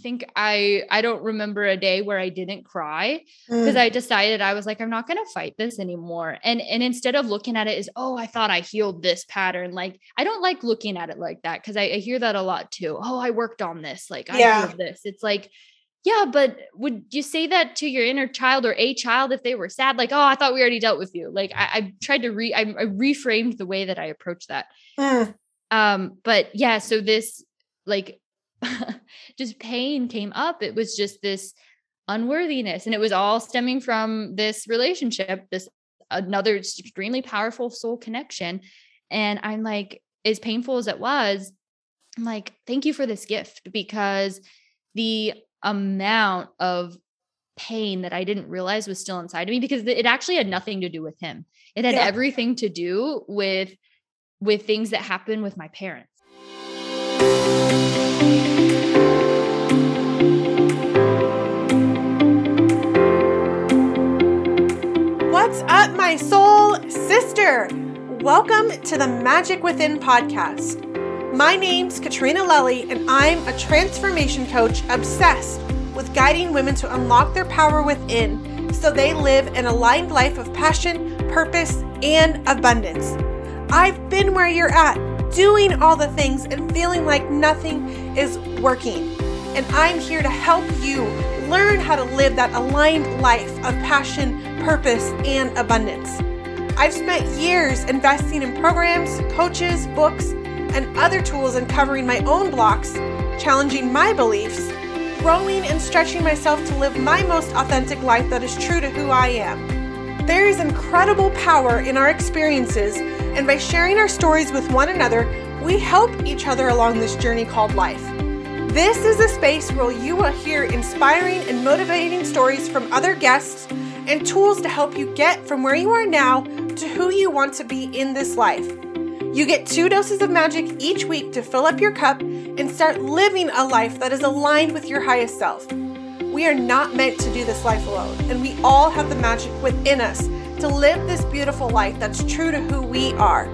think I I don't remember a day where I didn't cry because mm. I decided I was like I'm not going to fight this anymore. And and instead of looking at it as oh I thought I healed this pattern like I don't like looking at it like that because I, I, hear that a lot too. Oh I worked on this like I yeah. healed this. It's like yeah, but would you say that to your inner child or a child if they were sad? Like, oh, I thought we already dealt with you. Like, I, I tried to re, I, I, reframed the way that I approached that. Mm. Um, but yeah, so this like just pain came up. It was just this unworthiness, and it was all stemming from this relationship, this another extremely powerful soul connection. And I'm like, as painful as it was, I'm like, thank you for this gift because the amount of pain that I didn't realize was still inside of me because it actually had nothing to do with him. It had yeah. everything to do with with things that happened with my parents. Sister? Welcome to the Magic Within podcast. My name's Katrina Lelly, and I'm a transformation coach obsessed with guiding women to unlock their power within so they live an aligned life of passion, purpose, and abundance. I've been where you're at, doing all the things and feeling like nothing is working. And I'm here to help you learn how to live that aligned life of passion, purpose, and abundance. I've spent years investing in programs, coaches, books, and other tools uncovering my own blocks, challenging my beliefs, growing and stretching myself to live my most authentic life that is true to who I am. There is incredible power in our experiences, and by sharing our stories with one another, we help each other along this journey called life. This is a space where you will hear inspiring and motivating stories from other guests and tools to help you get from where you are now to who you want to be in this life. You get two doses of magic each week to fill up your cup and start living a life that is aligned with your highest self. We are not meant to do this life alone, and we all have the magic within us to live this beautiful life that's true to who we are.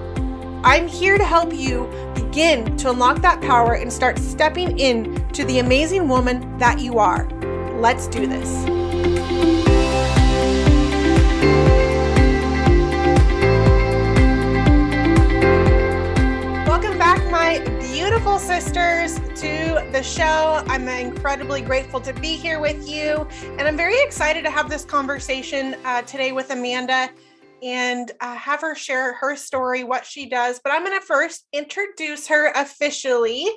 I'm here to help you begin to unlock that power and start stepping in to the amazing woman that you are. Let's do this. Beautiful sisters to the show. I'm incredibly grateful to be here with you. And I'm very excited to have this conversation uh, today with Amanda and uh, have her share her story, what she does. But I'm going to first introduce her officially.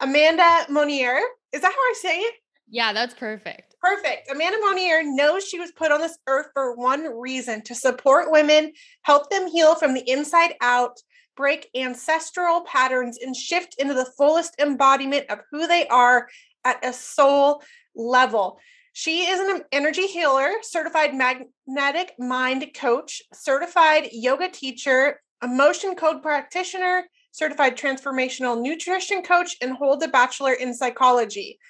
Amanda Monnier. Is that how I say it? Yeah, that's perfect. Perfect. Amanda Monnier knows she was put on this earth for one reason to support women, help them heal from the inside out, break ancestral patterns and shift into the fullest embodiment of who they are at a soul level. She is an energy healer, certified magnetic mind coach, certified yoga teacher, emotion code practitioner, certified transformational nutrition coach, and hold a bachelor in psychology.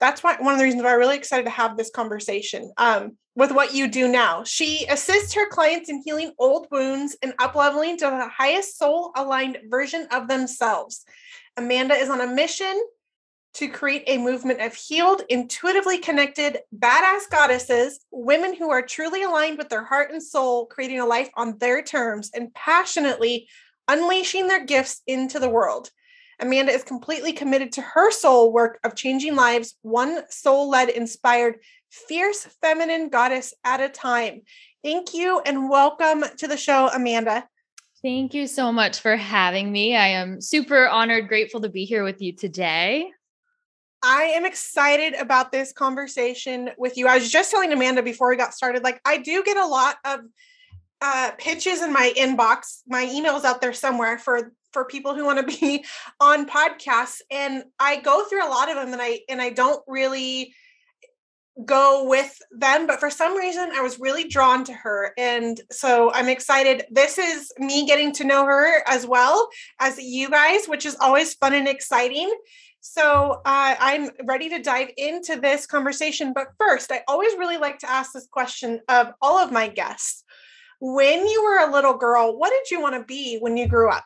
That's why one of the reasons why I'm really excited to have this conversation. Um, with what you do now. She assists her clients in healing old wounds and upleveling to the highest soul aligned version of themselves. Amanda is on a mission to create a movement of healed, intuitively connected, badass goddesses, women who are truly aligned with their heart and soul, creating a life on their terms and passionately unleashing their gifts into the world. Amanda is completely committed to her soul work of changing lives, one soul led, inspired, fierce feminine goddess at a time. Thank you and welcome to the show, Amanda. Thank you so much for having me. I am super honored, grateful to be here with you today. I am excited about this conversation with you. I was just telling Amanda before we got started, like, I do get a lot of uh, pitches in my inbox. My email's out there somewhere for for people who want to be on podcasts and I go through a lot of them and I and I don't really go with them but for some reason I was really drawn to her and so I'm excited. This is me getting to know her as well as you guys which is always fun and exciting. So uh, I'm ready to dive into this conversation but first I always really like to ask this question of all of my guests. When you were a little girl what did you want to be when you grew up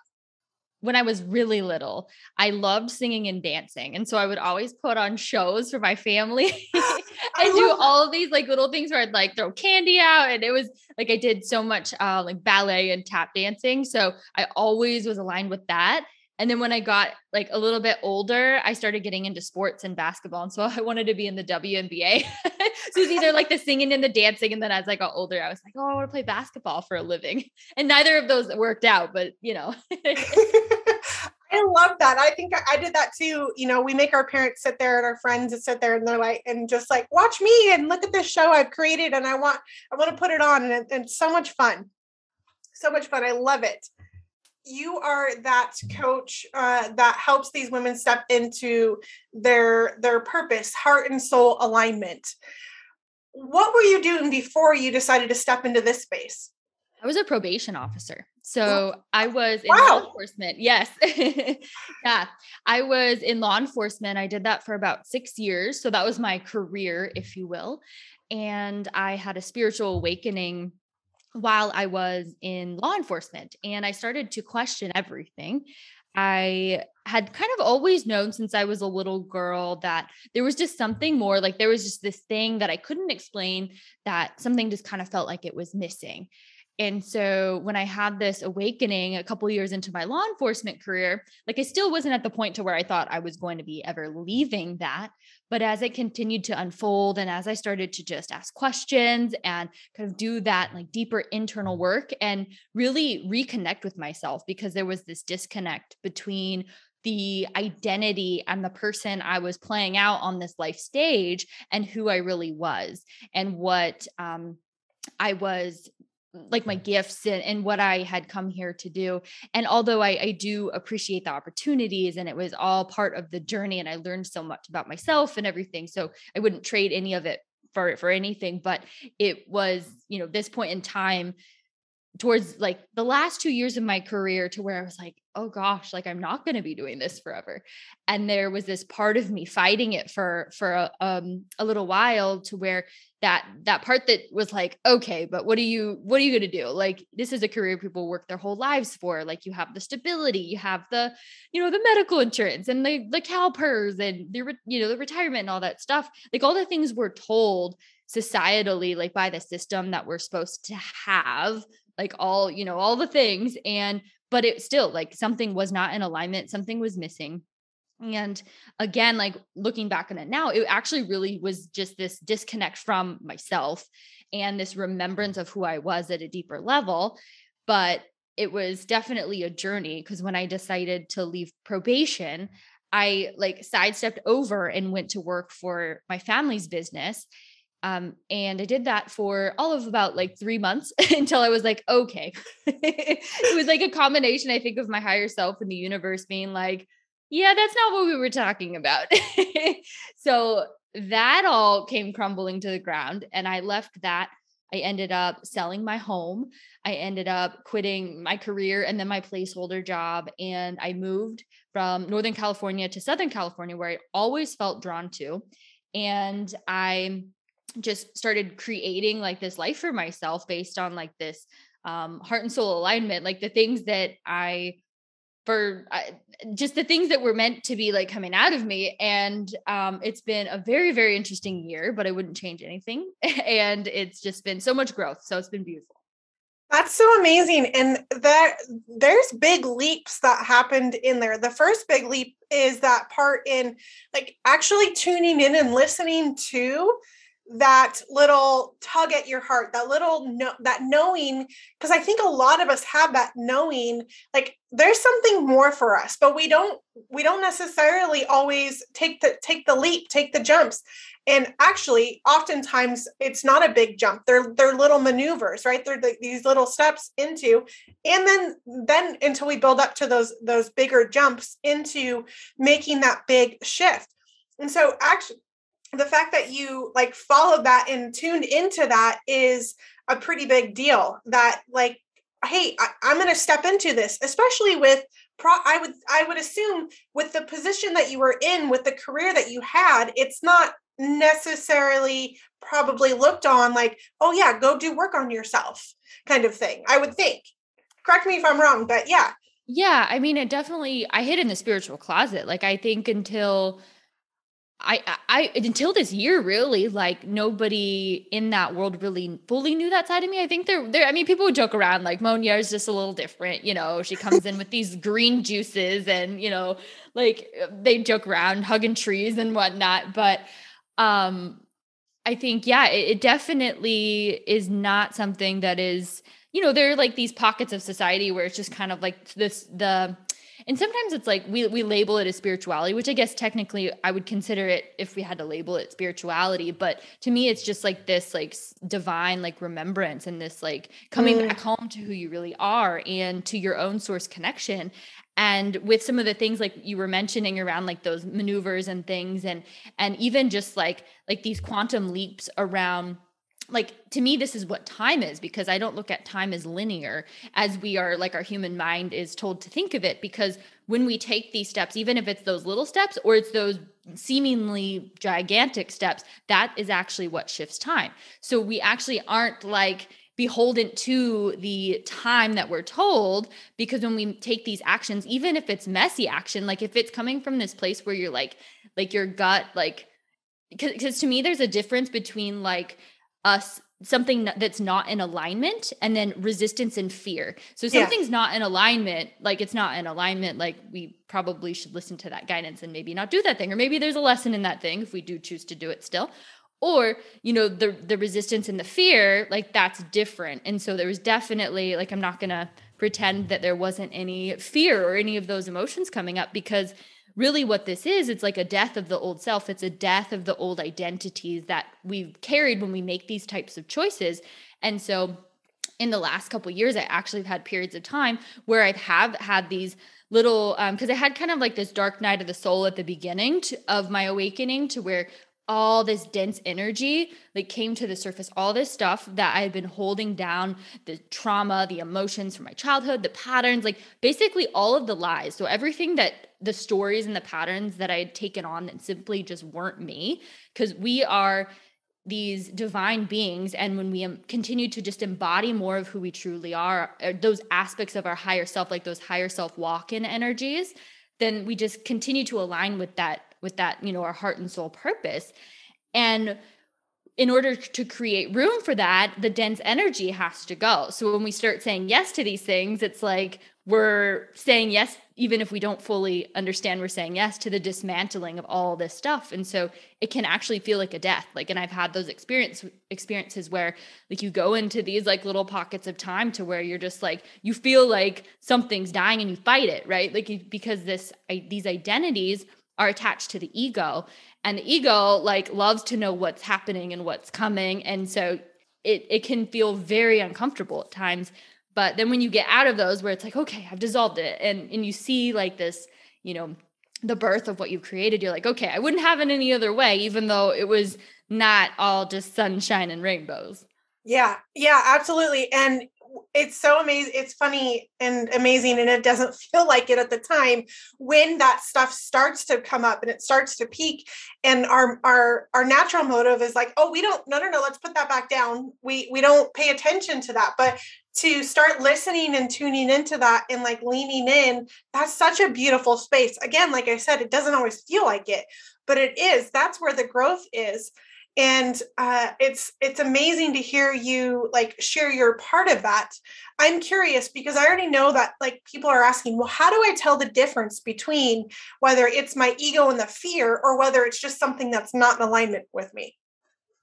when I was really little, I loved singing and dancing. And so I would always put on shows for my family and do all of these like little things where I'd like throw candy out. And it was like I did so much uh, like ballet and tap dancing. So I always was aligned with that. And then when I got like a little bit older, I started getting into sports and basketball. And so I wanted to be in the WNBA. so it was either like the singing and the dancing. And then as I got older, I was like, oh, I want to play basketball for a living. And neither of those worked out, but you know. I love that. I think I did that too. You know, we make our parents sit there and our friends sit there and they're like, and just like, watch me and look at this show I've created and I want, I want to put it on. And, it, and so much fun. So much fun. I love it you are that coach uh, that helps these women step into their their purpose heart and soul alignment. What were you doing before you decided to step into this space? I was a probation officer so i was in wow. law enforcement yes. Yeah i was in law enforcement i did that for about six years so that was my career if you will and i had a spiritual awakening while I was in law enforcement and I started to question everything. I had kind of always known since I was a little girl that there was just something more like there was just this thing that I couldn't explain that something just kind of felt like it was missing. And so when I had this awakening a couple years into my law enforcement career, like I still wasn't at the point to where I thought I was going to be ever leaving that. But as it continued to unfold and as I started to just ask questions and kind of do that like deeper internal work and really reconnect with myself because there was this disconnect between the identity and the person I was playing out on this life stage and who I really was and what um, I was like my gifts and, and, what I had come here to do. And although I, I, do appreciate the opportunities and it was all part of the journey and I learned so much about myself and everything. So I wouldn't trade any of it for for anything. But it was, you know, this point in time towards like the last two years of my career to where I was like, oh gosh, like I'm not going to be doing this forever. And there was this part of me fighting it for for a, um, a little while to where that that part that was like, okay, but what are you what are you going to do? Like this is a career people work their whole lives for. Like you have the stability, you have the you know the medical insurance and the the CalPERS and the you know the retirement and all that stuff. Like all the things we're told societally like by the system that we're supposed to have like all you know all the things and but it still like something was not in alignment something was missing and again like looking back on it now it actually really was just this disconnect from myself and this remembrance of who i was at a deeper level but it was definitely a journey because when i decided to leave probation i like sidestepped over and went to work for my family's business um, and I did that for all of about like three months until I was like, okay. it was like a combination, I think, of my higher self and the universe being like, yeah, that's not what we were talking about. so that all came crumbling to the ground. And I left that. I ended up selling my home. I ended up quitting my career and then my placeholder job. And I moved from Northern California to Southern California, where I always felt drawn to. And I just started creating like this life for myself based on like this um, heart and soul alignment, like the things that I for uh, just the things that were meant to be like coming out of me. And um, it's been a very very interesting year but i wouldn't change anything. And it's just been so much growth so it's been beautiful. That's so amazing and that there's big leaps that happened in there. The first big leap is that part in like actually tuning in and listening to that little tug at your heart that little no, that knowing because i think a lot of us have that knowing like there's something more for us but we don't we don't necessarily always take the take the leap take the jumps. And actually oftentimes it's not a big jump. They're they're little maneuvers right? They're the, these little steps into and then then until we build up to those those bigger jumps into making that big shift. And so actually the fact that you like followed that and tuned into that is a pretty big deal that like hey I, am going to step into this especially with pro i would i would assume with the position that you were in with the career that you had it's not necessarily probably looked on like oh yeah go do work on yourself kind of thing i would think correct me if i'm wrong but yeah Yeah, I mean, it definitely I hid in the spiritual closet. Like I think until I, I until this year really like nobody in that world really fully knew that side of me. I think they're there. I mean, people would joke around like Monnier is just a little different, you know. She comes in with these green juices and you know, like they joke around hugging trees and whatnot. But um, I think yeah, it, it definitely is not something that is you know there are like these pockets of society where it's just kind of like this the and sometimes it's like we we label it as spirituality which i guess technically i would consider it if we had to label it spirituality but to me it's just like this like divine like remembrance and this like coming mm. back home to who you really are and to your own source connection and with some of the things like you were mentioning around like those maneuvers and things and and even just like like these quantum leaps around like to me this is what time is because i don't look at time as linear as we are like our human mind is told to think of it because when we take these steps even if it's those little steps or it's those seemingly gigantic steps that is actually what shifts time. So we actually aren't like beholden to the time that we're told because when we take these actions even if it's messy action like if it's coming from this place where you're like like your gut like because to me there's a difference between like us something that's not in alignment and then resistance and fear. So something's yeah. not in alignment, like it's not in alignment, like we probably should listen to that guidance and maybe not do that thing or maybe there's a lesson in that thing if we do choose to do it still. Or, you know, the the resistance and the fear, like that's different. And so there was definitely like I'm not going to pretend that there wasn't any fear or any of those emotions coming up because really what this is it's like a death of the old self. It's a death of the old identities that we've carried when we make these types of choices. And so in the last couple years i actually have had periods of time where i have had these little because um, i had kind of like this dark night of the soul at the beginning to, of my awakening to where all this dense energy like came to the surface. All this stuff that i had been holding down the trauma the emotions from my childhood the patterns like basically all of the lies. So everything that the stories and the patterns that i had taken on that simply just weren't me because we are these divine beings and when we continue to just embody more of who we truly are uh, those aspects of our higher self like those higher self walk-in energies then we just continue to align with that with that, you know, our heart and soul purpose. And in order to create room for that, the dense energy has to go. So when we start saying yes to these things, it's like we're saying yes, even if we don't fully understand, we're saying yes to the dismantling of all this stuff. And so it can actually feel like a death. Like, and I've had those experience experiences where like you go into these like little pockets of time to where you're just like, you feel like something's dying and you fight it, right? Like because this, I, these identities are attached to the ego and the ego like loves to know what's happening and what's coming and so it it can feel very uncomfortable at times but then when you get out of those where it's like okay i've dissolved it and and you see like this you know the birth of what you've created you're like okay i wouldn't have it any other way even though it was not all just sunshine and rainbows. Yeah yeah absolutely and it's so amazing it's funny and amazing and it doesn't feel like it at the time when that stuff starts to come up and it starts to peak and our our our natural motive is like oh we don't no no no let's put that back down. We we don't pay attention to that but to start listening and tuning into that and like leaning in that's such a beautiful space. Again like i said it doesn't always feel like it but it is. That's where the growth is. And uh, it's it's amazing to hear you like share your part of that. I'm curious because i already know that like people are asking well how do i tell the difference between whether it's my ego and the fear or whether it's just something that's not in alignment with me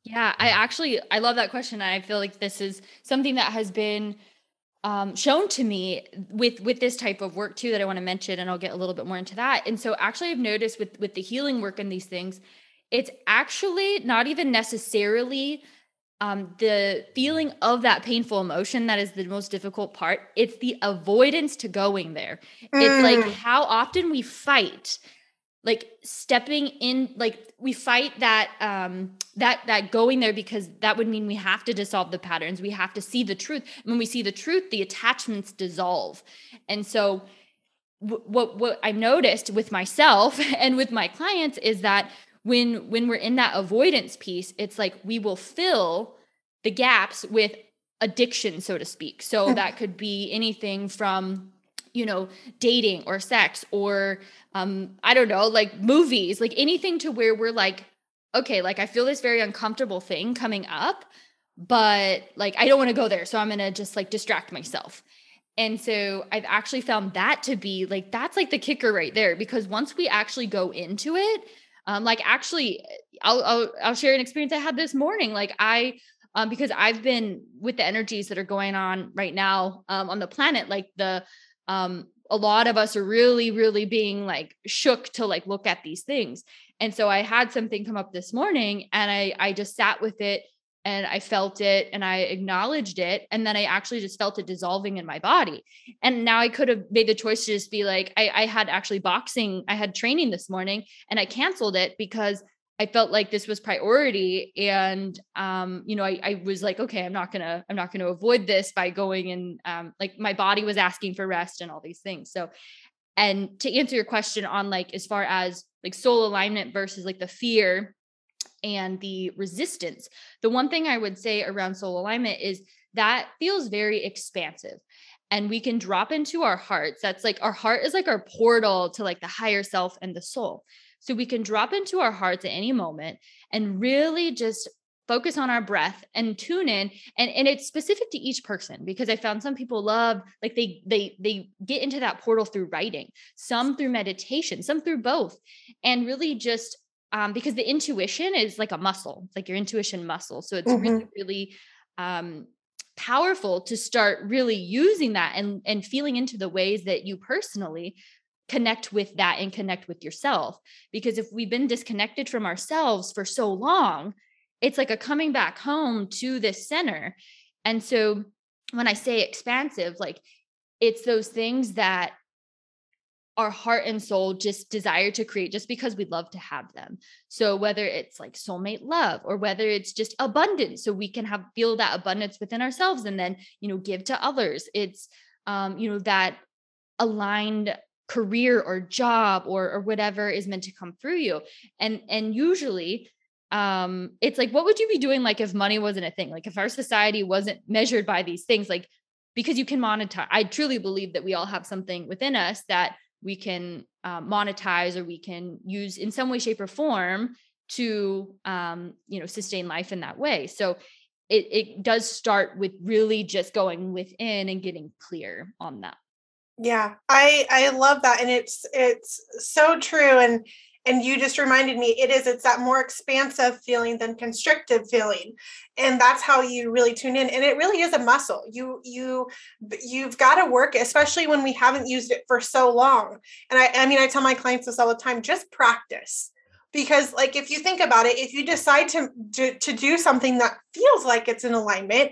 yeah i actually i love that question i feel like this is something that has been um, shown to me with with this type of work too that i want to mention and i'll get a little bit more into that and so actually i've noticed with with the healing work and these things it's actually not even necessarily um, the feeling of that painful emotion that is the most difficult part. It's the avoidance to going there. Mm. It's like mm. how often we fight like stepping in like we fight that um that that going there because that would mean we have to dissolve the patterns. We have to see the truth. When we see the truth the attachments dissolve. And so what what i noticed with myself and with my clients is that when when we're in that avoidance piece it's like we will fill the gaps with addiction so to speak. So that could be anything from you know, dating or sex or um, I don't know, like movies, like anything to where we're like, okay, like I feel this very uncomfortable thing coming up, but like I don't want to go there. So I'm gonna just like distract myself. And so I've actually found that to be like that's like the kicker right there because once we actually go into it, um, like actually, I'll, I'll I'll share an experience I had this morning. Like I um, because I've been with the energies that are going on right now um, on the planet, like the um, a lot of us are really, really being like shook to like look at these things. And so I had something come up this morning and I I just sat with it and I felt it and I acknowledged it. And then I actually just felt it dissolving in my body. And now I could have made the choice to just be like, I, I had actually boxing, I had training this morning and I canceled it because I felt like this was priority. And um, you know, I, I was like, okay, I'm not gonna, I'm not gonna avoid this by going and um, like my body was asking for rest and all these things. So and to answer your question on like as far as like soul alignment versus like the fear and the resistance, the one thing I would say around soul alignment is that feels very expansive and we can drop into our hearts. That's like our heart is like our portal to like the higher self and the soul. So we can drop into our hearts at any moment and really just focus on our breath and tune in and and it's specific to each person because i found some people love like they they they get into that portal through writing some through meditation some through both and really just um because the intuition is like a muscle like your intuition muscle so it's mm-hmm. really really um powerful to start really using that and and feeling into the ways that you personally connect with that and connect with yourself. Because if we've been disconnected from ourselves for so long, it's like a coming back home to this center. And so when I say expansive, like it's those things that our heart and soul just desire to create just because we love to have them. So whether it's like soulmate love or whether it's just abundance so we can have feel that abundance within ourselves and then, you know, give to others. It's um, you know, that aligned career or job or or whatever is meant to come through you. And and usually um it's like what would you be doing like if money wasn't a thing? Like if our society wasn't measured by these things like because you can monetize i truly believe that we all have something within us that we can uh, monetize or we can use in some way shape or form to um you know sustain life in that way. So it it does start with really just going within and getting clear on that yeah, I I love that and it's it's so true and and you just reminded me it is it's that more expansive feeling than constrictive feeling and that's how you really tune in and it really is a muscle you you you've got to work especially when we haven't used it for so long and i i mean i tell my clients this all the time just practice because like if you think about it if you decide to to, to do something that feels like it's in alignment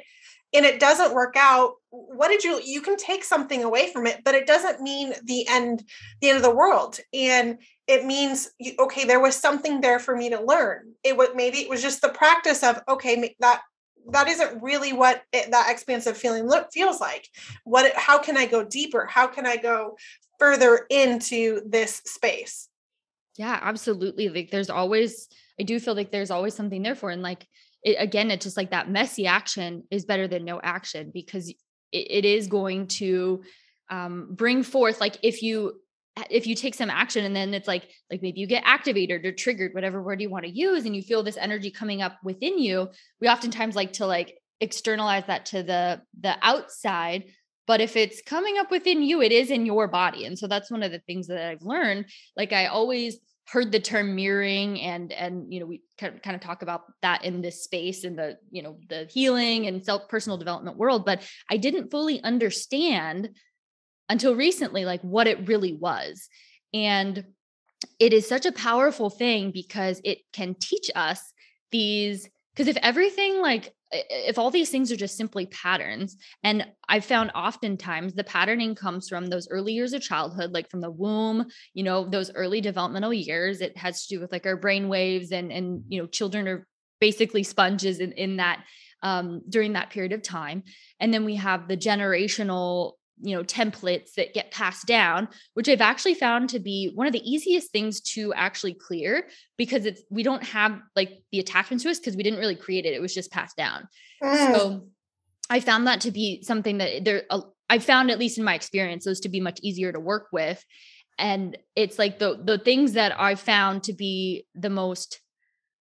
and it doesn't work out what did you you can take something away from it but it doesn't mean the end the end of the world. And it means okay there was something there for me to learn. It was maybe it was just the practice of okay that that isn't really what it, that expansive feeling look feels like. What how can i go deeper? How can i go further into this space? Yeah absolutely like there's always i do feel like there's always something there for and like it, again, it's just like that messy action is better than no action because it, it is going to um, bring forth like if you if you take some action and then it's like like maybe you get activated or triggered whatever word you want to use and you feel this energy coming up within you we oftentimes like to like externalize that to the the outside but if it's coming up within you it is in your body and so that's one of the things that i've learned like i always heard the term mirroring and and you know we kind of, kind of talk about that in this space in the you know the healing and self personal development world but i didn't fully understand until recently like what it really was. And it is such a powerful thing because it can teach us these because if everything like if all these things are just simply patterns and i've found oftentimes the patterning comes from those early years of childhood like from the womb you know those early developmental years it has to do with like our brain waves and and you know children are basically sponges in in that um, during that period of time. And then we have the generational you know templates that get passed down which i've actually found to be one of the easiest things to actually clear because it's we don't have like the attachment to us because we didn't really create it it was just passed down mm. so i found that to be something that there uh, I found at least in my experience those to be much easier to work with and it's like the the things that I found to be the most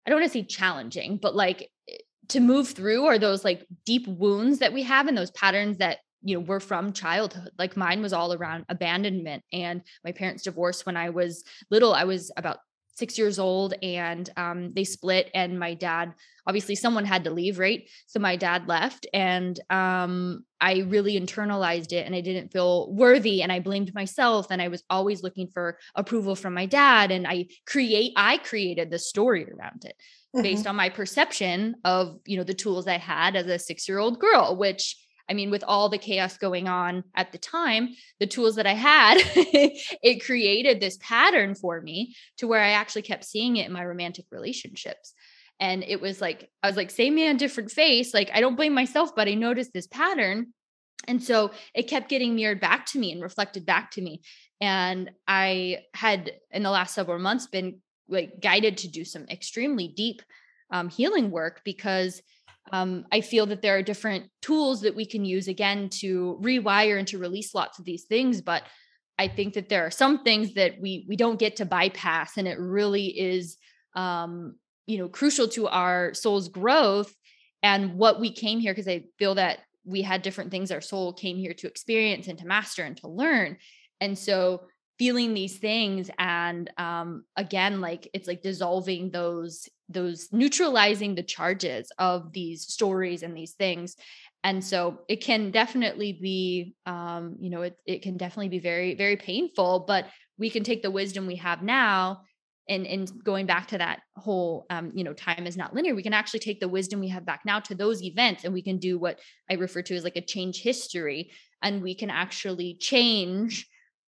I don't want to say challenging but like to move through are those like deep wounds that we have and those patterns that you know were from childhood like mine was all around abandonment and my parents divorced when i was little i was about six years old and um, they split and my dad obviously someone had to leave right so my dad left and um, i really internalized it and i didn't feel worthy and i blamed myself and i was always looking for approval from my dad and i create i created the story around it mm-hmm. based on my perception of you know the tools i had as a six year old girl which I mean, with all the chaos going on at the time, the tools that I had, it created this pattern for me to where I actually kept seeing it in my romantic relationships. And it was like, I was like, same man, different face. Like, I don't blame myself, but I noticed this pattern. And so it kept getting mirrored back to me and reflected back to me. And I had, in the last several months, been like guided to do some extremely deep um, healing work because um, I feel that there are different tools that we can use again to rewire and to release lots of these things. But I think that there are some things that we we don't get to bypass, and it really is, um, you know, crucial to our soul's growth and what we came here. Because I feel that we had different things our soul came here to experience and to master and to learn, and so feeling these things and um again like it's like dissolving those those neutralizing the charges of these stories and these things. And so it can definitely be um you know it, it can definitely be very very painful but we can take the wisdom we have now and and going back to that whole um you know time is not linear. We can actually take the wisdom we have back now to those events and we can do what i refer to as like a change history. And we can actually change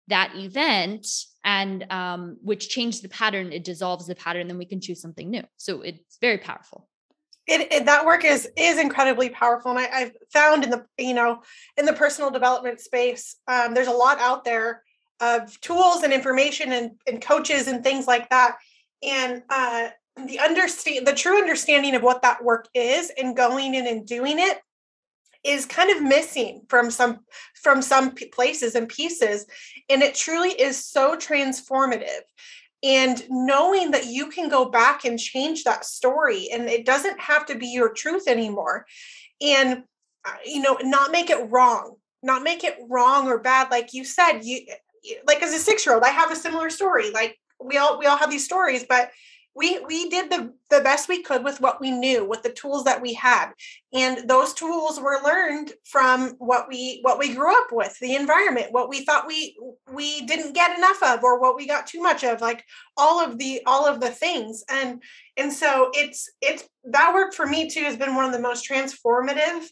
that event and um, which changed the pattern it dissolves the pattern then we can choose something new. So it's very powerful. It, it, that work is is incredibly powerful and I, have found in the you know in the personal development space um, there's a lot out there of tools and information and, and coaches and things like that. And uh, the understand the true understanding of what that work is and going in and doing it is kind of missing from some from some places and pieces and it truly is so transformative. And knowing that you can go back and change that story and it doesn't have to be your truth anymore and uh, you know not make it wrong not make it wrong or bad like you said you like as a 6 year old i have a similar story like we all we all have these stories but we we did the the best we could with what we knew with the tools that we had. And those tools were learned from what we what we grew up with the environment what we thought we we didn't get enough of or what we got too much of like all of the all of the things. And and so it's it's that work for me too has been one of the most transformative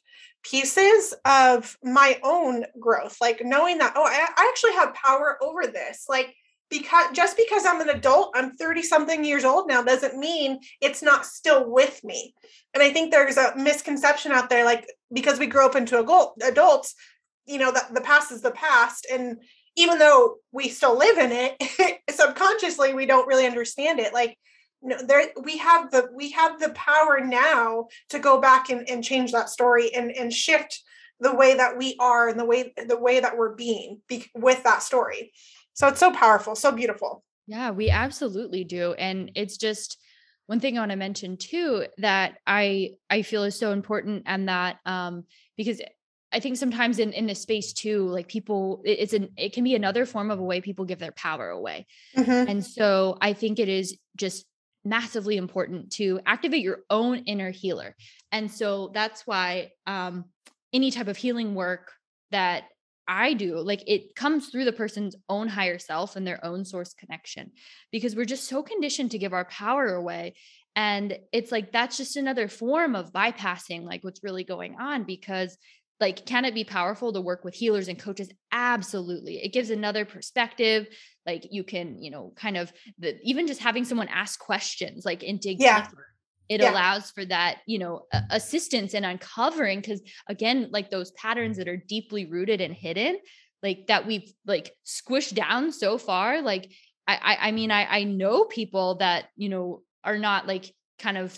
pieces of my own growth like knowing that oh I, I actually have power over this. Like because just because I'm an adult, I'm 30 something years old now, doesn't mean it's not still with me. And I think there's a misconception out there, like because we grow up into adult, adults, you know, that the past is the past. And even though we still live in it, subconsciously we don't really understand it. Like, no, there we have the we have the power now to go back and, and change that story and, and shift the way that we are and the way the way that we're being be, with that story so it's so powerful, so beautiful. Yeah, we absolutely do. And it's just one thing I want to mention too that I I feel is so important and that um because I think sometimes in in this space too, like people, it's an it can be another form of a way people give their power away. Mm-hmm. And so I think it is just massively important to activate your own inner healer. And so that's why um any type of healing work that I do, like it comes through the person's own higher self and their own source connection because we're just so conditioned to give our power away. And it's like that's just another form of bypassing like what's really going on because like can it be powerful to work with healers and coaches absolutely it gives another perspective like you can you know kind of the even just having someone ask questions like and dig yeah. deeper it yeah. allows for that you know assistance and uncovering because again like those patterns that are deeply rooted and hidden like that we've like squished down so far like i i, I mean I, I know people that you know are not like kind of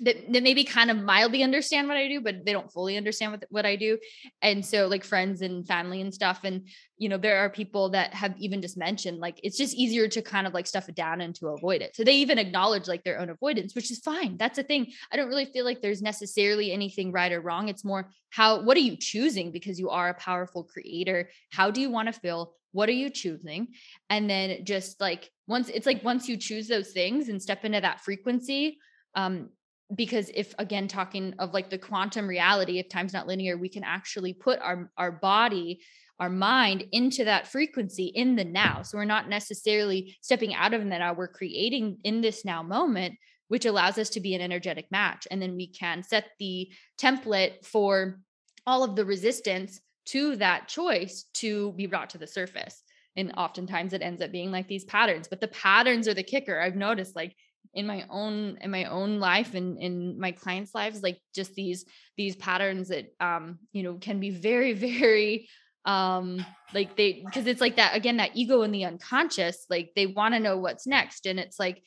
that, that maybe kind of mildly understand what I do, but they don't fully understand what, what I do. And so like friends and family and stuff. And, you know, there are people that have even just mentioned like it's just easier to kind of like stuff it down and to avoid it. So they even acknowledge like their own avoidance, which is fine. That's a thing. I don't really feel like there's necessarily anything right or wrong. It's more how what are you choosing because you are a powerful creator? How do you want to feel? What are you choosing? And then just like once it's like once you choose those things and step into that frequency, um, because if again talking of like the quantum reality if time's not linear we can actually put our our body our mind into that frequency in the now. So we're not necessarily stepping out of the now we're creating in this now moment which allows us to be an energetic match. And then we can set the template for all of the resistance to that choice to be brought to the surface. And oftentimes it ends up being like these patterns but the patterns are the kicker. I've noticed like in my own in my own life and in my clients lives like just these these patterns that um you know can be very very um like they because it's like that again that ego in the unconscious like they want to know what's next. And it's like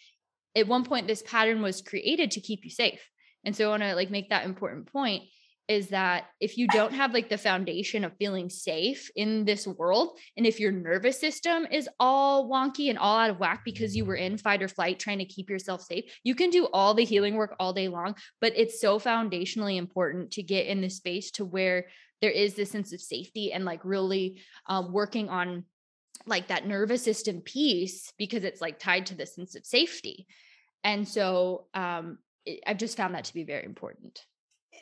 at one point this pattern was created to keep you safe. And so i want to like make that important point is that if you don't have like the foundation of feeling safe in this world, and if your nervous system is all wonky and all out of whack because you were in fight or flight trying to keep yourself safe, you can do all the healing work all day long. But it's so foundationally important to get in the space to where there is this sense of safety and like really um, working on like that nervous system piece because it's like tied to the sense of safety. And so um, it, I've just found that to be very important.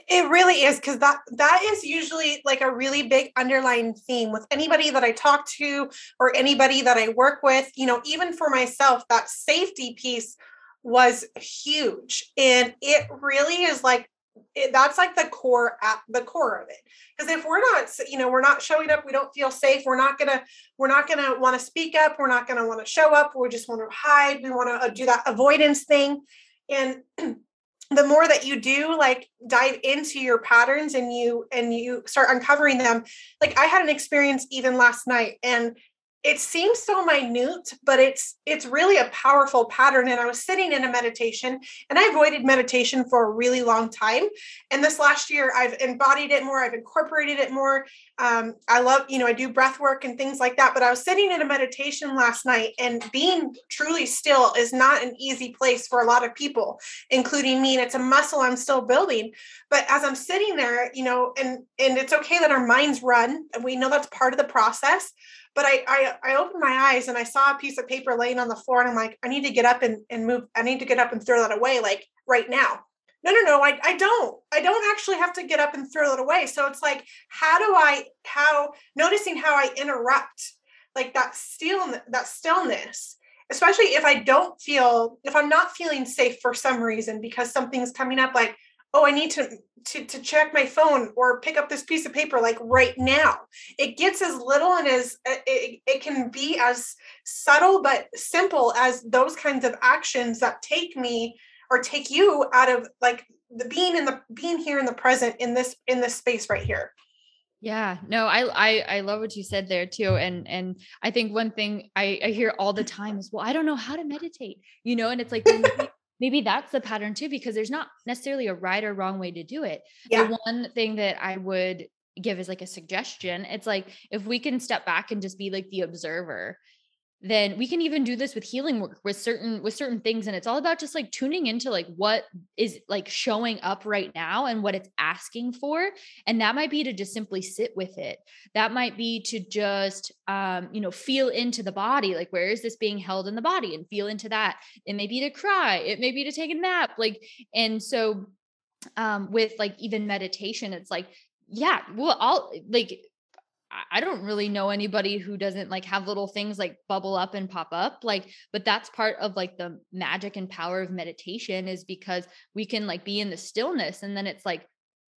It really is because that that is usually like a really big underlying theme with anybody that I talk to or anybody that I work with. You know, even for myself, that safety piece was huge, and it really is like it, that's like the core at the core of it because if we're not you know we're not showing up we don't feel safe we're not gonna we're not gonna want to speak up we're not gonna want to show up we just want to hide we want to uh, do that avoidance thing and the more that you do like dive into your patterns and you and you start uncovering them like i had an experience even last night and it seems so minute but it's it's really a powerful pattern and i was sitting in a meditation and i avoided meditation for a really long time and this last year i've embodied it more i've incorporated it more um, i love you know i do breath work and things like that but i was sitting in a meditation last night and being truly still is not an easy place for a lot of people including me and it's a muscle i'm still building but as i'm sitting there you know and and it's okay that our minds run and we know that's part of the process but I, I I opened my eyes and I saw a piece of paper laying on the floor and I'm like, I need to get up and, and move. I need to get up and throw that away like right now. No, no, no, I, I don't. I don't actually have to get up and throw it away. So it's like, how do I how noticing how I interrupt like that still that stillness, especially if I don't feel if I'm not feeling safe for some reason because something's coming up like oh i need to, to to check my phone or pick up this piece of paper like right now. It gets as little and as uh, it, it can be as subtle but simple as those kinds of actions that take me or take you out of like the being in the being here in the present in this in this space right here. Yeah, no, I, I I love what you said there too, and and I think one thing I, I hear all the time is, well, I don't know how to meditate, you know, and it's like maybe that's the pattern too because there's not necessarily a right or wrong way to do it yeah. the one thing that i would give is like a suggestion it's like if we can step back and just be like the observer then we can even do this with healing work with certain with certain things and it's all about just like tuning into like what is like showing up right now and what it's asking for and that might be to just simply sit with it. That might be to just um you know feel into the body like where is this being held in the body and feel into that. It may be to cry it may be to take a nap like and so um with like even meditation it's like yeah well i'll like I don't really know anybody who doesn't like have little things like bubble up and pop up like but that's part of like the magic and power of meditation is because we can like be in the stillness and then it's like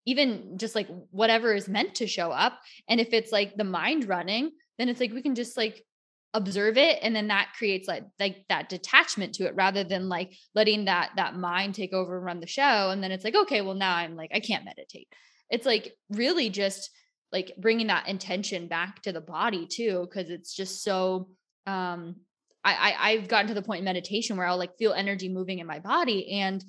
even just like whatever is meant to show up and if it's like the mind running then it's like we can just like observe it and then that creates like like that detachment to it rather than like letting that that mind take over and run the show and then it's like okay well now I'm like I can't meditate. It's like really just like bringing that intention back to the body too because it's just so um I, I i've gotten to the point in meditation where i'll like feel energy moving in my body and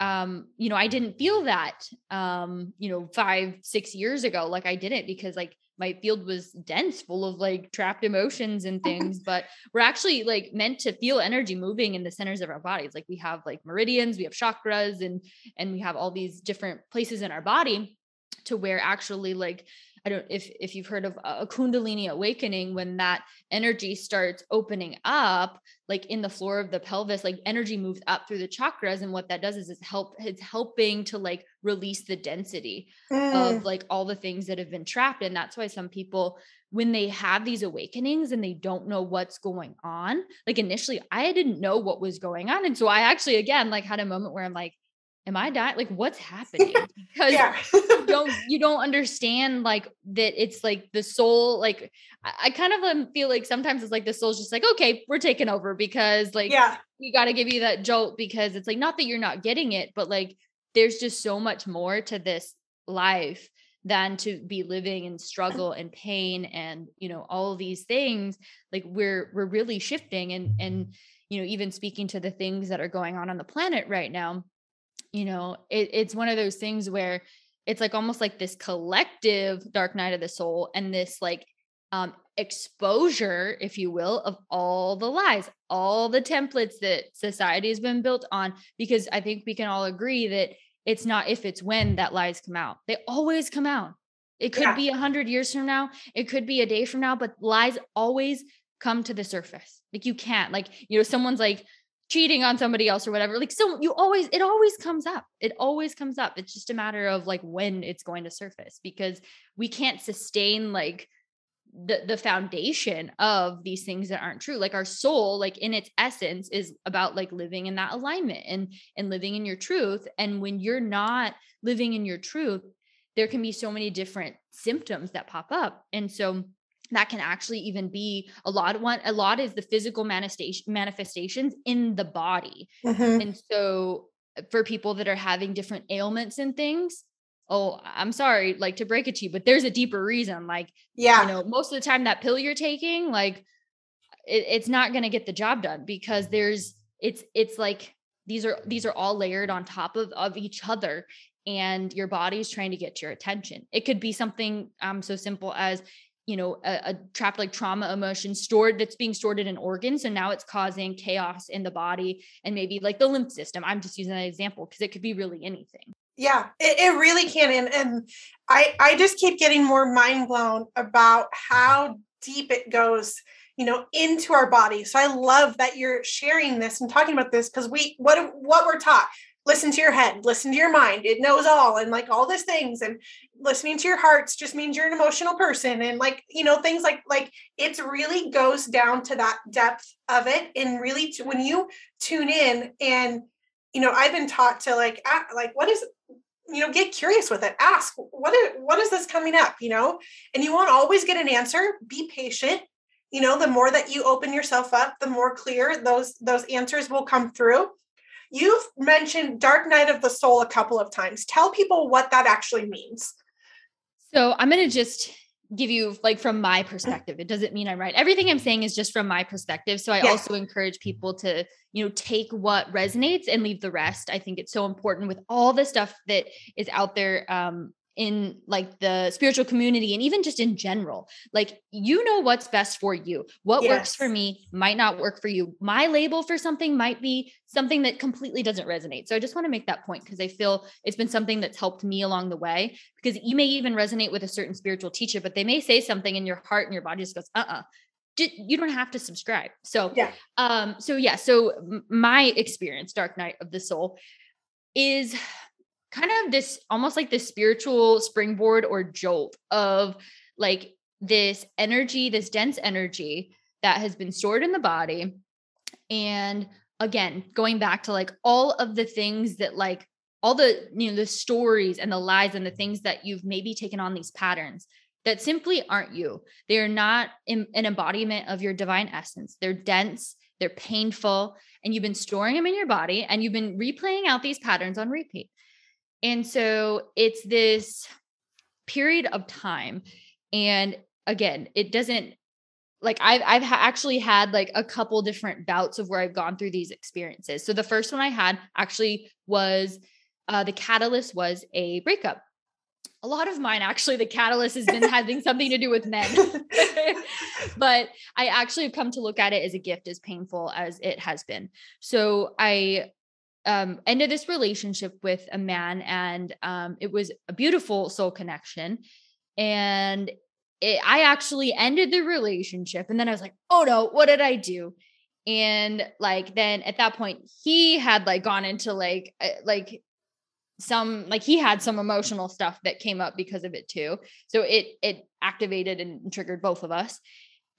um, you know, I didn't feel that, um, you know, five, six years ago. Like I didn't because like my field was dense, full of like trapped emotions and things. but we're actually like meant to feel energy moving in the centers of our bodies. Like we have like meridians, we have chakras, and and we have all these different places in our body to where actually like I don't if if you've heard of a kundalini awakening when that energy starts opening up like in the floor of the pelvis like energy moves up through the chakras and what that does is it's help it's helping to like release the density mm. of like all the things that have been trapped and that's why some people when they have these awakenings and they don't know what's going on like initially I didn't know what was going on and so I actually again like had a moment where I'm like am I dying? Like what's happening? Because you don't you don't understand like that it's like the soul, like I, I kind of um, feel like sometimes it's like the soul's just like, okay, we're taking over because like yeah, we gotta give you that jolt because it's like not that you're not getting it, but like there's just so much more to this life than to be living in struggle and pain and you know all these things like we're we're really shifting and and you know even speaking to the things that are going on on the planet right now you know it, it's one of those things where it's like almost like this collective dark night of the soul and this like um exposure if you will of all the lies all the templates that society has been built on because i think we can all agree that it's not if it's when that lies come out. They always come out. It could yeah. be a hundred years from now it could be a day from now but lies always come to the surface. Like you can't like you know someone's like cheating on somebody else or whatever like so you always it always comes up it always comes up it's just a matter of like when it's going to surface because we can't sustain like the the foundation of these things that aren't true like our soul like in its essence is about like living in that alignment and and living in your truth and when you're not living in your truth there can be so many different symptoms that pop up and so that can actually even be a lot one a lot is the physical manifestation manifestations in the body. Mm-hmm. and so uh, for people that are having different ailments and things oh i'm sorry like to break it to you but there's a deeper reason like yeah. you know most of the time that pill you're taking like it, it's not going to get the job done because there's it's it's like these are these are all layered on top of of each other and your body's trying to get your attention. It could be something um so simple as you know a, a, trapped like trauma emotion stored that's being stored in an organ. So now it's causing chaos in the body and maybe like the lymph system. I'm just using that example because it could be really anything. Yeah it, it really can. And, and i i just keep getting more mind blown about how deep it goes you know into our body. So i love that you're sharing this and talking about this because we what what we're taught listen to your head, listen to your mind. It knows all and like all these things. And listening to your hearts just means you're an emotional person. And like, you know, things like like it really goes down to that depth of it. And really when you tune in and you know, I've been taught to like act, like what is you know, get curious with it. Ask what is what is this coming up, you know? And you won't always get an answer. Be patient. You know, the more that you open yourself up, the more clear those those answers will come through You've mentioned Dark Night of the Soul a couple of times. Tell people what that actually means. So I'm going to just give you like from my perspective. It doesn't mean I'm right. Everything I'm saying is just from my perspective. So I also encourage people to, you know, take what resonates and leave the rest. I think it's so important with all the stuff that is out there um in like the spiritual community and even just in general. Like you know what's best for you. What yes. works for me might not work for you. My label for something might be something that completely doesn't resonate. So i just want to make that point because i feel it's been something that's helped me along the way. Because you may even resonate with a certain spiritual teacher but they may say something in your heart and your body just goes uh-uh. You don't have to subscribe. So yeah. um so yeah so my experience dark night of the soul is kind of this almost like this spiritual springboard or jolt of like this energy, this dense energy that has been stored in the body. And again, going back to like all of the things that like all the you know the stories and the lies and the things that you've maybe taken on these patterns that simply aren't you. They are not in, an embodiment of your divine essence. They're dense, they're painful, and you've been storing them in your body and you've been replaying out these patterns on repeat. And so it's this period of time. And again, it doesn't like I've I've ha- actually had like a couple different bouts of where I've gone through these experiences. So the first one I had actually was uh, the catalyst was a breakup a lot of mine actually the catalyst has been having something to do with men but i actually have come to look at it as a gift as painful as it has been so i um, ended this relationship with a man and um, it was a beautiful soul connection. And it, i actually ended the relationship and then i was like oh no what did i do? And like then at that point he had like gone into like uh, like some like he had some emotional stuff that came up because of it too. So it it activated and triggered both of us.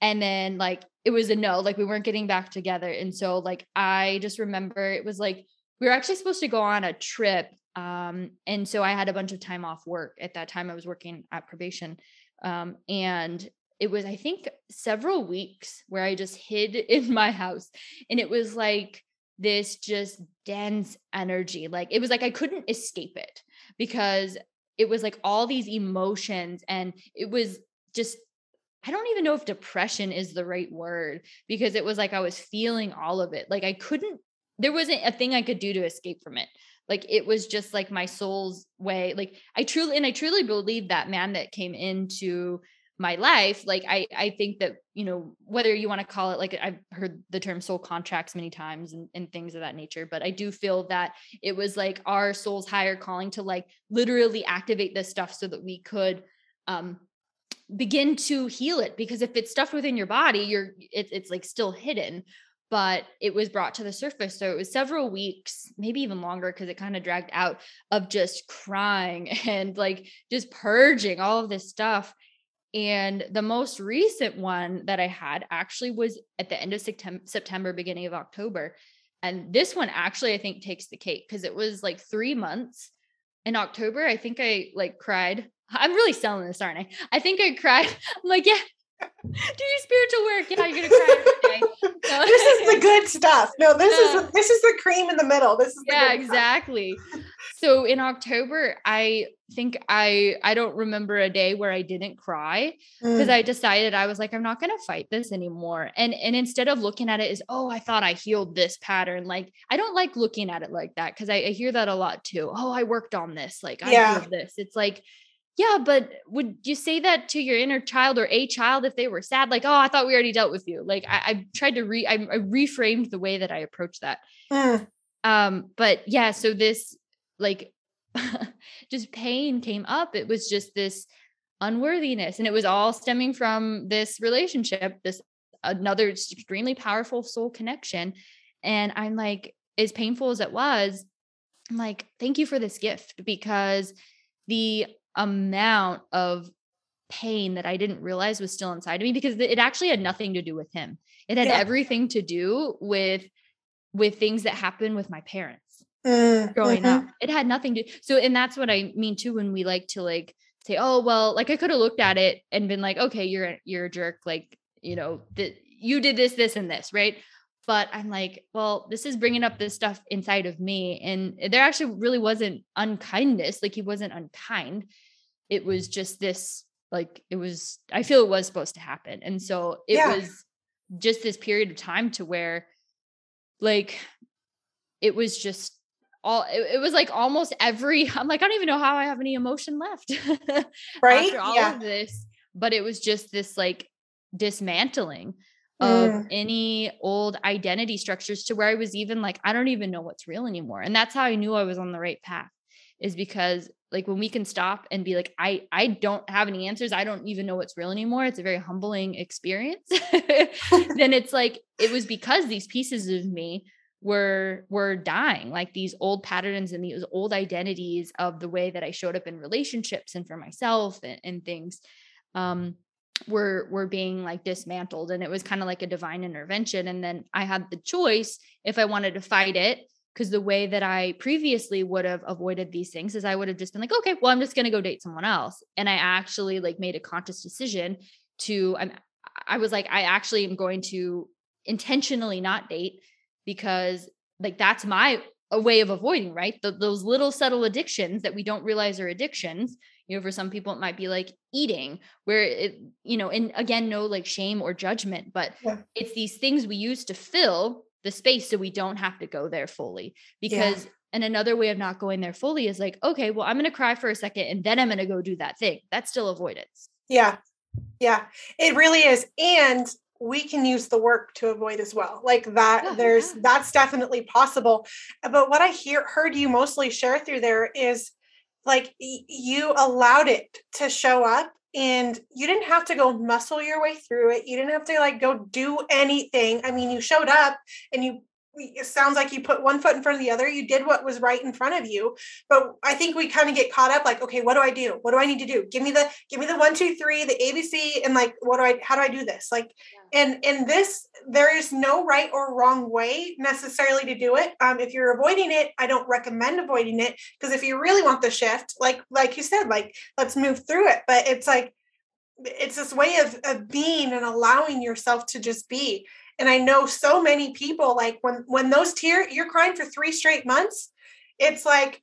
And then like it was a no like we weren't getting back together. And so like i just remember it was like we were actually supposed to go on a trip um and so i had a bunch of time off work at that time i was working at probation um and it was i think several weeks where i just hid in my house and it was like this just dense energy. Like it was like I couldn't escape it because it was like all these emotions and it was just I don't even know if depression is the right word because it was like I was feeling all of it. Like I couldn't there wasn't a thing I could do to escape from it. Like it was just like my soul's way. Like I truly and I truly believe that man that came into my life like i i think that you know whether you want to call it like i've heard the term soul contracts many times and, and things of that nature but i do feel that it was like our soul's higher calling to like literally activate this stuff so that we could um begin to heal it because if it's stuff within your body you're it, it's like still hidden but it was brought to the surface so it was several weeks maybe even longer because it kind of dragged out of just crying and like just purging all of this stuff and the most recent one that I had actually was at the end of September, beginning of October. And this one actually, I think, takes the cake because it was like three months in October. I think I like cried. I'm really selling this, aren't I? I think I cried. I'm like, yeah, do your spiritual work. Yeah, you're gonna cry every day. This is the good stuff. No, this uh, is this is the cream in the middle. This is yeah, exactly. So in October, I think I I don't remember a day where I didn't cry because mm. I decided I was like I'm not going to fight this anymore. And and instead of looking at it as oh I thought I healed this pattern, like I don't like looking at it like that because I, I, hear that a lot too. Oh, I worked on this, like I yeah. healed this. It's like yeah, but would you say that to your inner child or a child if they were sad? Like, oh, I thought we already dealt with you. Like, I, I tried to re, I, I, reframed the way that I approached that. Mm. Um, but yeah, so this like just pain came up. It was just this unworthiness, and it was all stemming from this relationship, this another extremely powerful soul connection. And I'm like, as painful as it was, I'm like, thank you for this gift because the amount of pain that I didn't realize was still inside of me because it actually had nothing to do with him. It had yeah. everything to do with with things that happened with my parents mm, growing mm-hmm. up. It had nothing to so and that's what I mean too when we like to like say, "Oh, well, like I could have looked at it and been like, "Okay, you're you're a jerk like, you know, that you did this this and this, right?" But I'm like, well, this is bringing up this stuff inside of me and there actually really wasn't unkindness, like he wasn't unkind. It was just this like it was I feel it was supposed to happen. And so it yeah. was just this period of time to where like it was just all it, it, was like almost every i'm like i don't even know how i have any emotion left right after all yeah. of this but it was just this like dismantling of mm. any old identity structures to where i was even like i don't even know what's real anymore and that's how i knew i was on the right path is because like when we can stop and be like i i don't have any answers i don't even know what's real anymore it's a very humbling experience then it's like it was because these pieces of me were were dying like these old patterns and these old identities of the way that i showed up in relationships and for myself and, and things um were were being like dismantled and it was kind of like a divine intervention and then i had the choice if i wanted to fight it because the way that i previously would have avoided these things is i would have just been like okay well i'm just going to go date someone else and i actually like made a conscious decision to i'm i was like i actually am going to intentionally not date because like that's my a way of avoiding right the, those little subtle addictions that we don't realize are addictions you know for some people it might be like eating where it you know and again no like shame or judgment but yeah. it's these things we use to fill the space so we don't have to go there fully because And another way of not going there fully is like, okay, well, I'm going to cry for a second and then I'm going to go do that thing. That's still avoidance. Yeah. Yeah. It really is. And we can use the work to avoid as well like that yeah, there's yeah. that's definitely possible but what i hear heard you mostly share through there is like you allowed it to show up and you didn't have to go muscle your way through it. You didn't have to like go do anything. I mean you showed up and you it sounds like you put one foot in front of the other. You did what was right in front of you. But I think we kind of get caught up like, okay, what do I do? What do I need to do? Give me the give me the one, two, three, the ABC, and like what do I how do I do this? Like yeah. and in this, there is no right or wrong way necessarily to do it. Um, if you're avoiding it, I don't recommend avoiding it because if you really want the shift, like like you said, like let's move through it. But it's like it's this way of, of being and allowing yourself to just be and i know so many people like when when those tears you're crying for three straight months it's like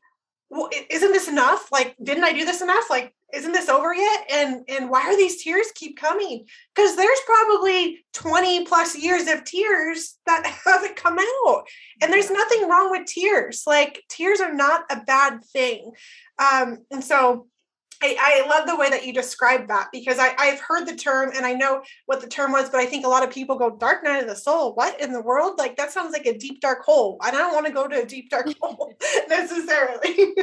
well, isn't this enough? Like didn't i do this enough? Like isn't this over yet? And and why are these tears keep coming? Because there's probably 20 plus years of tears that haven't come out. And there's nothing wrong with tears. Like tears are not a bad thing. Um and so I, I, love the way that you described that because I, I've heard the term and I know what the term was, but I think a lot of people go dark night of the soul. What in the world? Like that sounds like a deep dark hole. And I don't want to go to a deep dark hole necessarily.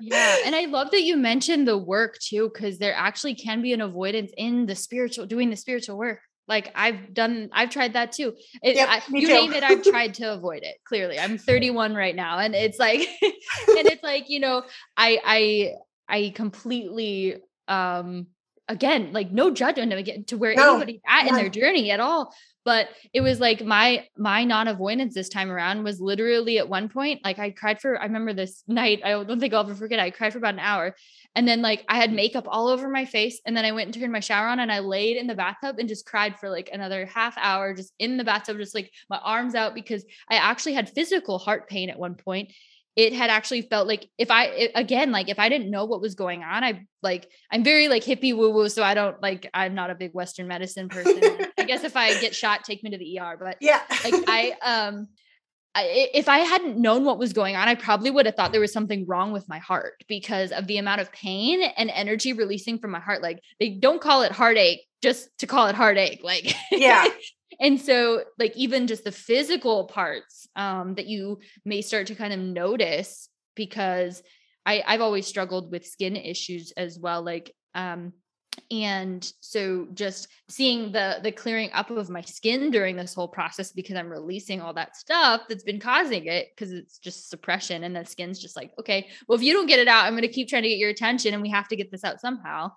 yeah. And I love that you mentioned the work too, because there actually can be an avoidance in the spiritual, doing the spiritual work. Like I've done, I've tried that too. It, yep, I, you too. name it, I've tried to avoid it. Clearly, I'm 31 right now, and it's like, and it's like you know, I I I completely um again like no judgment again to where no, anybody's at in their journey at all but it was like my my non-avoidance this time around was literally at one point like i cried for i remember this night i don't think i'll ever forget i cried for about an hour and then like i had makeup all over my face and then i went and turned my shower on and i laid in the bathtub and just cried for like another half hour just in the bathtub just like my arms out because i actually had physical heart pain at one point it had actually felt like if I it, again like if I didn't know what was going on, I like I'm very like hippie woo woo, so I don't like I'm not a big Western medicine person. I guess if I get shot, take me to the ER. But yeah, like I um I, if I hadn't known what was going on, I probably would have thought there was something wrong with my heart because of the amount of pain and energy releasing from my heart. Like they don't call it heartache just to call it heartache. Like yeah, and so like even just the physical parts um, that you may start to kind of notice because I, I've always struggled with skin issues as well. Like um, and so just seeing the the clearing up of my skin during this whole process because i'm releasing all that stuff that's been causing it because it's just suppression and the skin's just like okay well if you don't get it out i'm going to keep trying to get your attention and we have to get this out somehow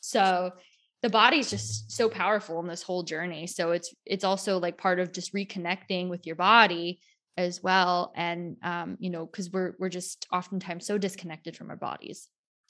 so the body's just so powerful in this whole journey. So it's it's also like part of just reconnecting with your body as well and um you know because we're we're just oftentimes so disconnected from our bodies.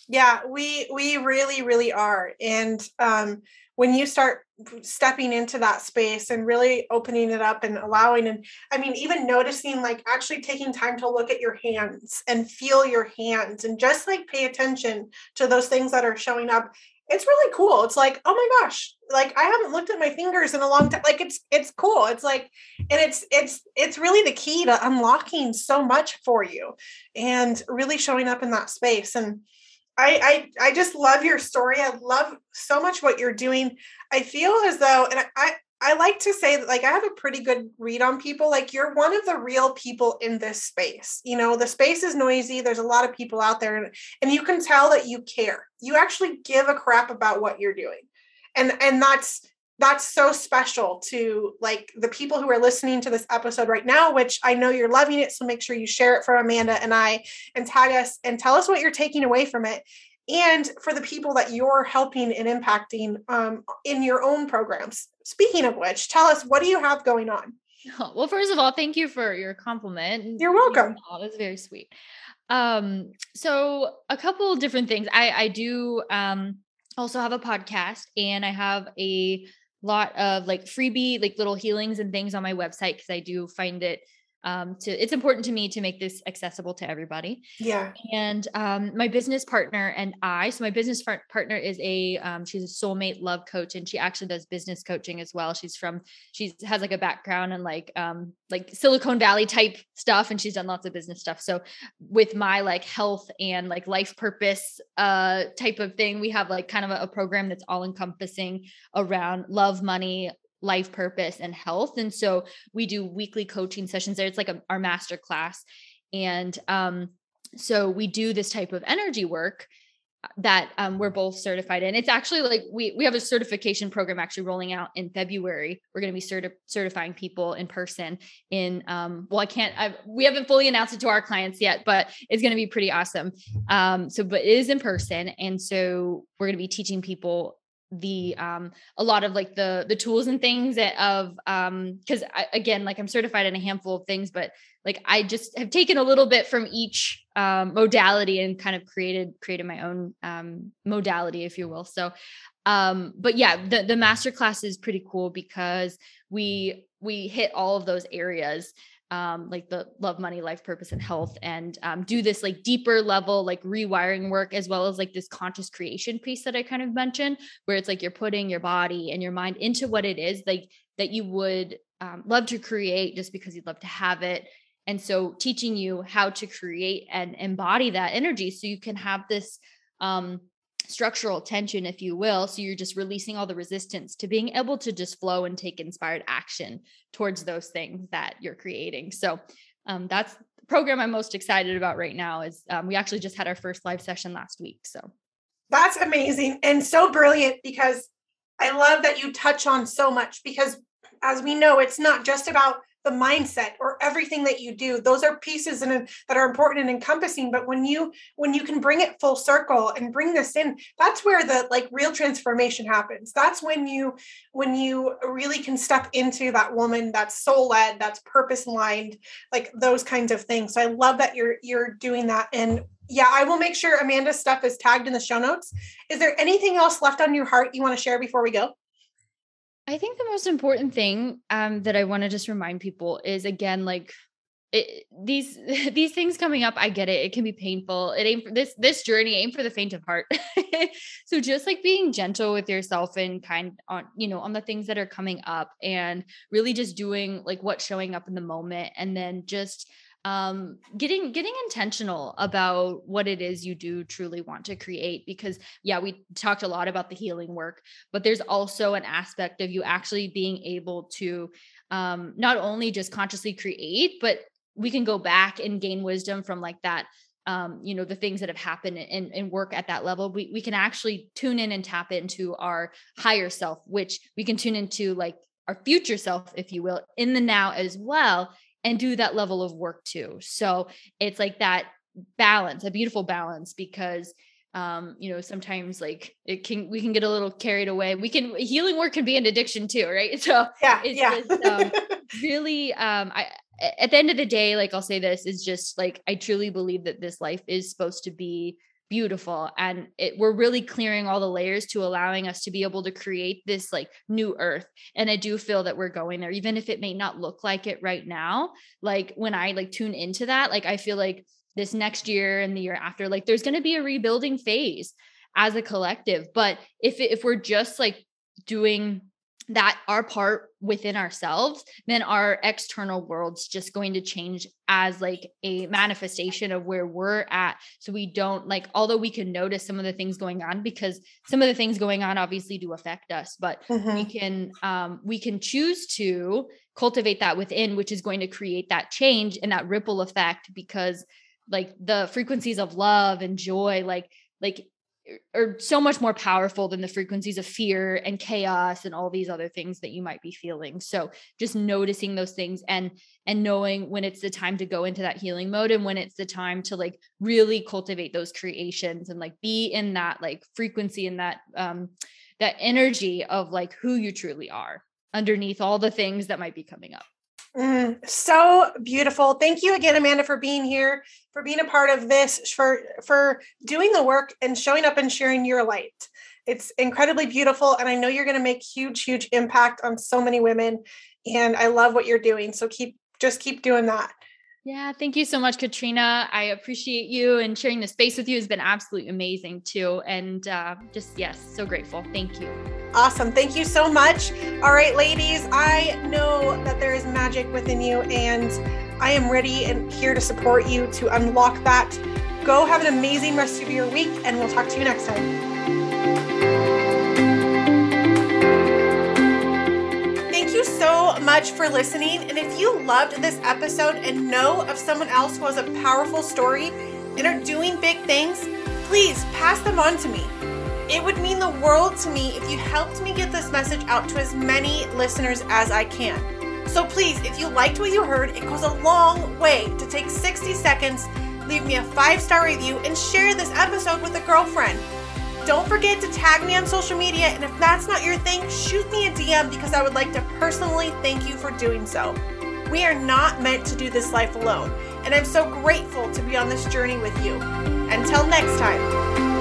Yeah we we really really are. And um when you start stepping into that space and really opening it up and allowing and i mean even noticing like actually taking time to look at your hands and feel your hands and just like pay attention to those things that are showing up it's really cool. It's like, oh my gosh, like I haven't looked at my fingers in a long time. Like it's it's cool. It's like, and it's it's it's really the key to unlocking so much for you and really showing up in that space. And I I I just love your story. I love so much what you're doing. I feel as though, and I I like to say that like I have a pretty good read on people. Like you're one of the real people in this space. You know, the space is noisy. There's a lot of people out there and, and you can tell that you care. You actually give a crap about what you're doing. And and that's that's so special to like the people who are listening to this episode right now, which I know you're loving it. So make sure you share it for Amanda and I and tag us and tell us what you're taking away from it and for the people that you're helping and impacting um, in your own programs. Speaking of which, tell us what do you have going on? Well, first of all, thank you for your compliment. You're welcome. Oh, that's very sweet. Um, so a couple different things. I I do um also have a podcast and I have a lot of like freebie like little healings and things on my website because I do find it um, to it's important to me to make this accessible to everybody. Yeah. And um, my business partner and I, so my business partner is a um, she's a soulmate love coach, and she actually does business coaching as well. She's from she's has like a background in like um like Silicon Valley type stuff, and she's done lots of business stuff. So with my like health and like life purpose uh type of thing, we have like kind of a, a program that's all encompassing around love, money, life purpose and health and so we do weekly coaching sessions there it's like a, our master class and um so we do this type of energy work uh, that um, we're both certified in. It's actually like we we have a certification program actually rolling out in February. We're going to be certi- certifying people in person. In um, well, I can't. I, we haven't fully announced it to our clients yet, but it's going to be pretty awesome. Um, so, but it is in person, and so we're going to be teaching people the um a lot of like the the tools and things that of um because again like i'm certified in a handful of things but like i just have taken a little bit from each um modality and kind of created created my own um modality if you will. So um but yeah the the master class is pretty cool because we we hit all of those areas um, like the love, money, life purpose, and health, and um, do this like deeper level, like rewiring work, as well as like this conscious creation piece that I kind of mentioned, where it's like you're putting your body and your mind into what it is like that you would um, love to create just because you'd love to have it. And so teaching you how to create and embody that energy so you can have this um, structural tension, if you will. So you're just releasing all the resistance to being able to just flow and take inspired action towards those things that you're creating. So um, that's the program I'm most excited about right now. Is um, we actually just had our first live session last week. So that's amazing and so brilliant because I love that you touch on so much because as we know, it's not just about the mindset or everything that you do. Those are pieces in, that are important and encompassing but when you when you can bring it full circle and bring this in that's where the like real transformation happens. That's when you when you really can step into that woman that's soul led that's purpose lined like those kinds of things. So i love that you're you're doing that. And yeah i will make sure amanda's stuff is tagged in the show notes. Is there anything else left on your heart you want to share before we go I think the most important thing um, that I want to just remind people is again, like it, these these things coming up. I get it; it can be painful. It ain't for this this journey ain't for the faint of heart. so just like being gentle with yourself and kind on you know on the things that are coming up, and really just doing like what's showing up in the moment, and then just um getting getting intentional about what it is you do truly want to create because yeah we talked a lot about the healing work but there's also an aspect of you actually being able to um not only just consciously create but we can go back and gain wisdom from like that um, you know, the things that have happened and, and work at that level, we, we can actually tune in and tap into our higher self, which we can tune into like our future self, if you will, in the now as well and do that level of work too. So it's like that balance, a beautiful balance because um you know sometimes like it can we can get a little carried away we can healing work can be an addiction too right so yeah it's yeah. Just, um, really um i at the end of the day like i'll say this is just like i truly believe that this life is supposed to be beautiful and it, we're really clearing all the layers to allowing us to be able to create this like new earth and i do feel that we're going there even if it may not look like it right now like when i like tune into that like i feel like this next year and the year after like there's going to be a rebuilding phase as a collective but if if we're just like doing that our part within ourselves then our external world's just going to change as like a manifestation of where we're at so we don't like although we can notice some of the things going on because some of the things going on obviously do affect us but mm-hmm. we can um we can choose to cultivate that within which is going to create that change and that ripple effect because like the frequencies of love and joy like like are so much more powerful than the frequencies of fear and chaos and all these other things that you might be feeling. So just noticing those things and and knowing when it's the time to go into that healing mode and when it's the time to like really cultivate those creations and like be in that like frequency and that um that energy of like who you truly are underneath all the things that might be coming up Mm, so beautiful. Thank you again, Amanda, for being here, for being a part of this, for for doing the work and showing up and sharing your light. It's incredibly beautiful, and I know you're going to make huge, huge impact on so many women. And I love what you're doing. So keep just keep doing that. Yeah, thank you so much, Katrina. I appreciate you and sharing the space with you has been absolutely amazing too. And uh, just, yes, so grateful. Thank you. Awesome. Thank you so much. All right, ladies, I know that there is magic within you, and I am ready and here to support you to unlock that. Go have an amazing rest of your week, and we'll talk to you next time. So much for listening. And if you loved this episode and know of someone else who has a powerful story and are doing big things, please pass them on to me. It would mean the world to me if you helped me get this message out to as many listeners as I can. So please, if you liked what you heard, it goes a long way to take 60 seconds, leave me a five star review, and share this episode with a girlfriend. Don't forget to tag me on social media, and if that's not your thing, shoot me a DM because I would like to personally thank you for doing so. We are not meant to do this life alone, and I'm so grateful to be on this journey with you. Until next time.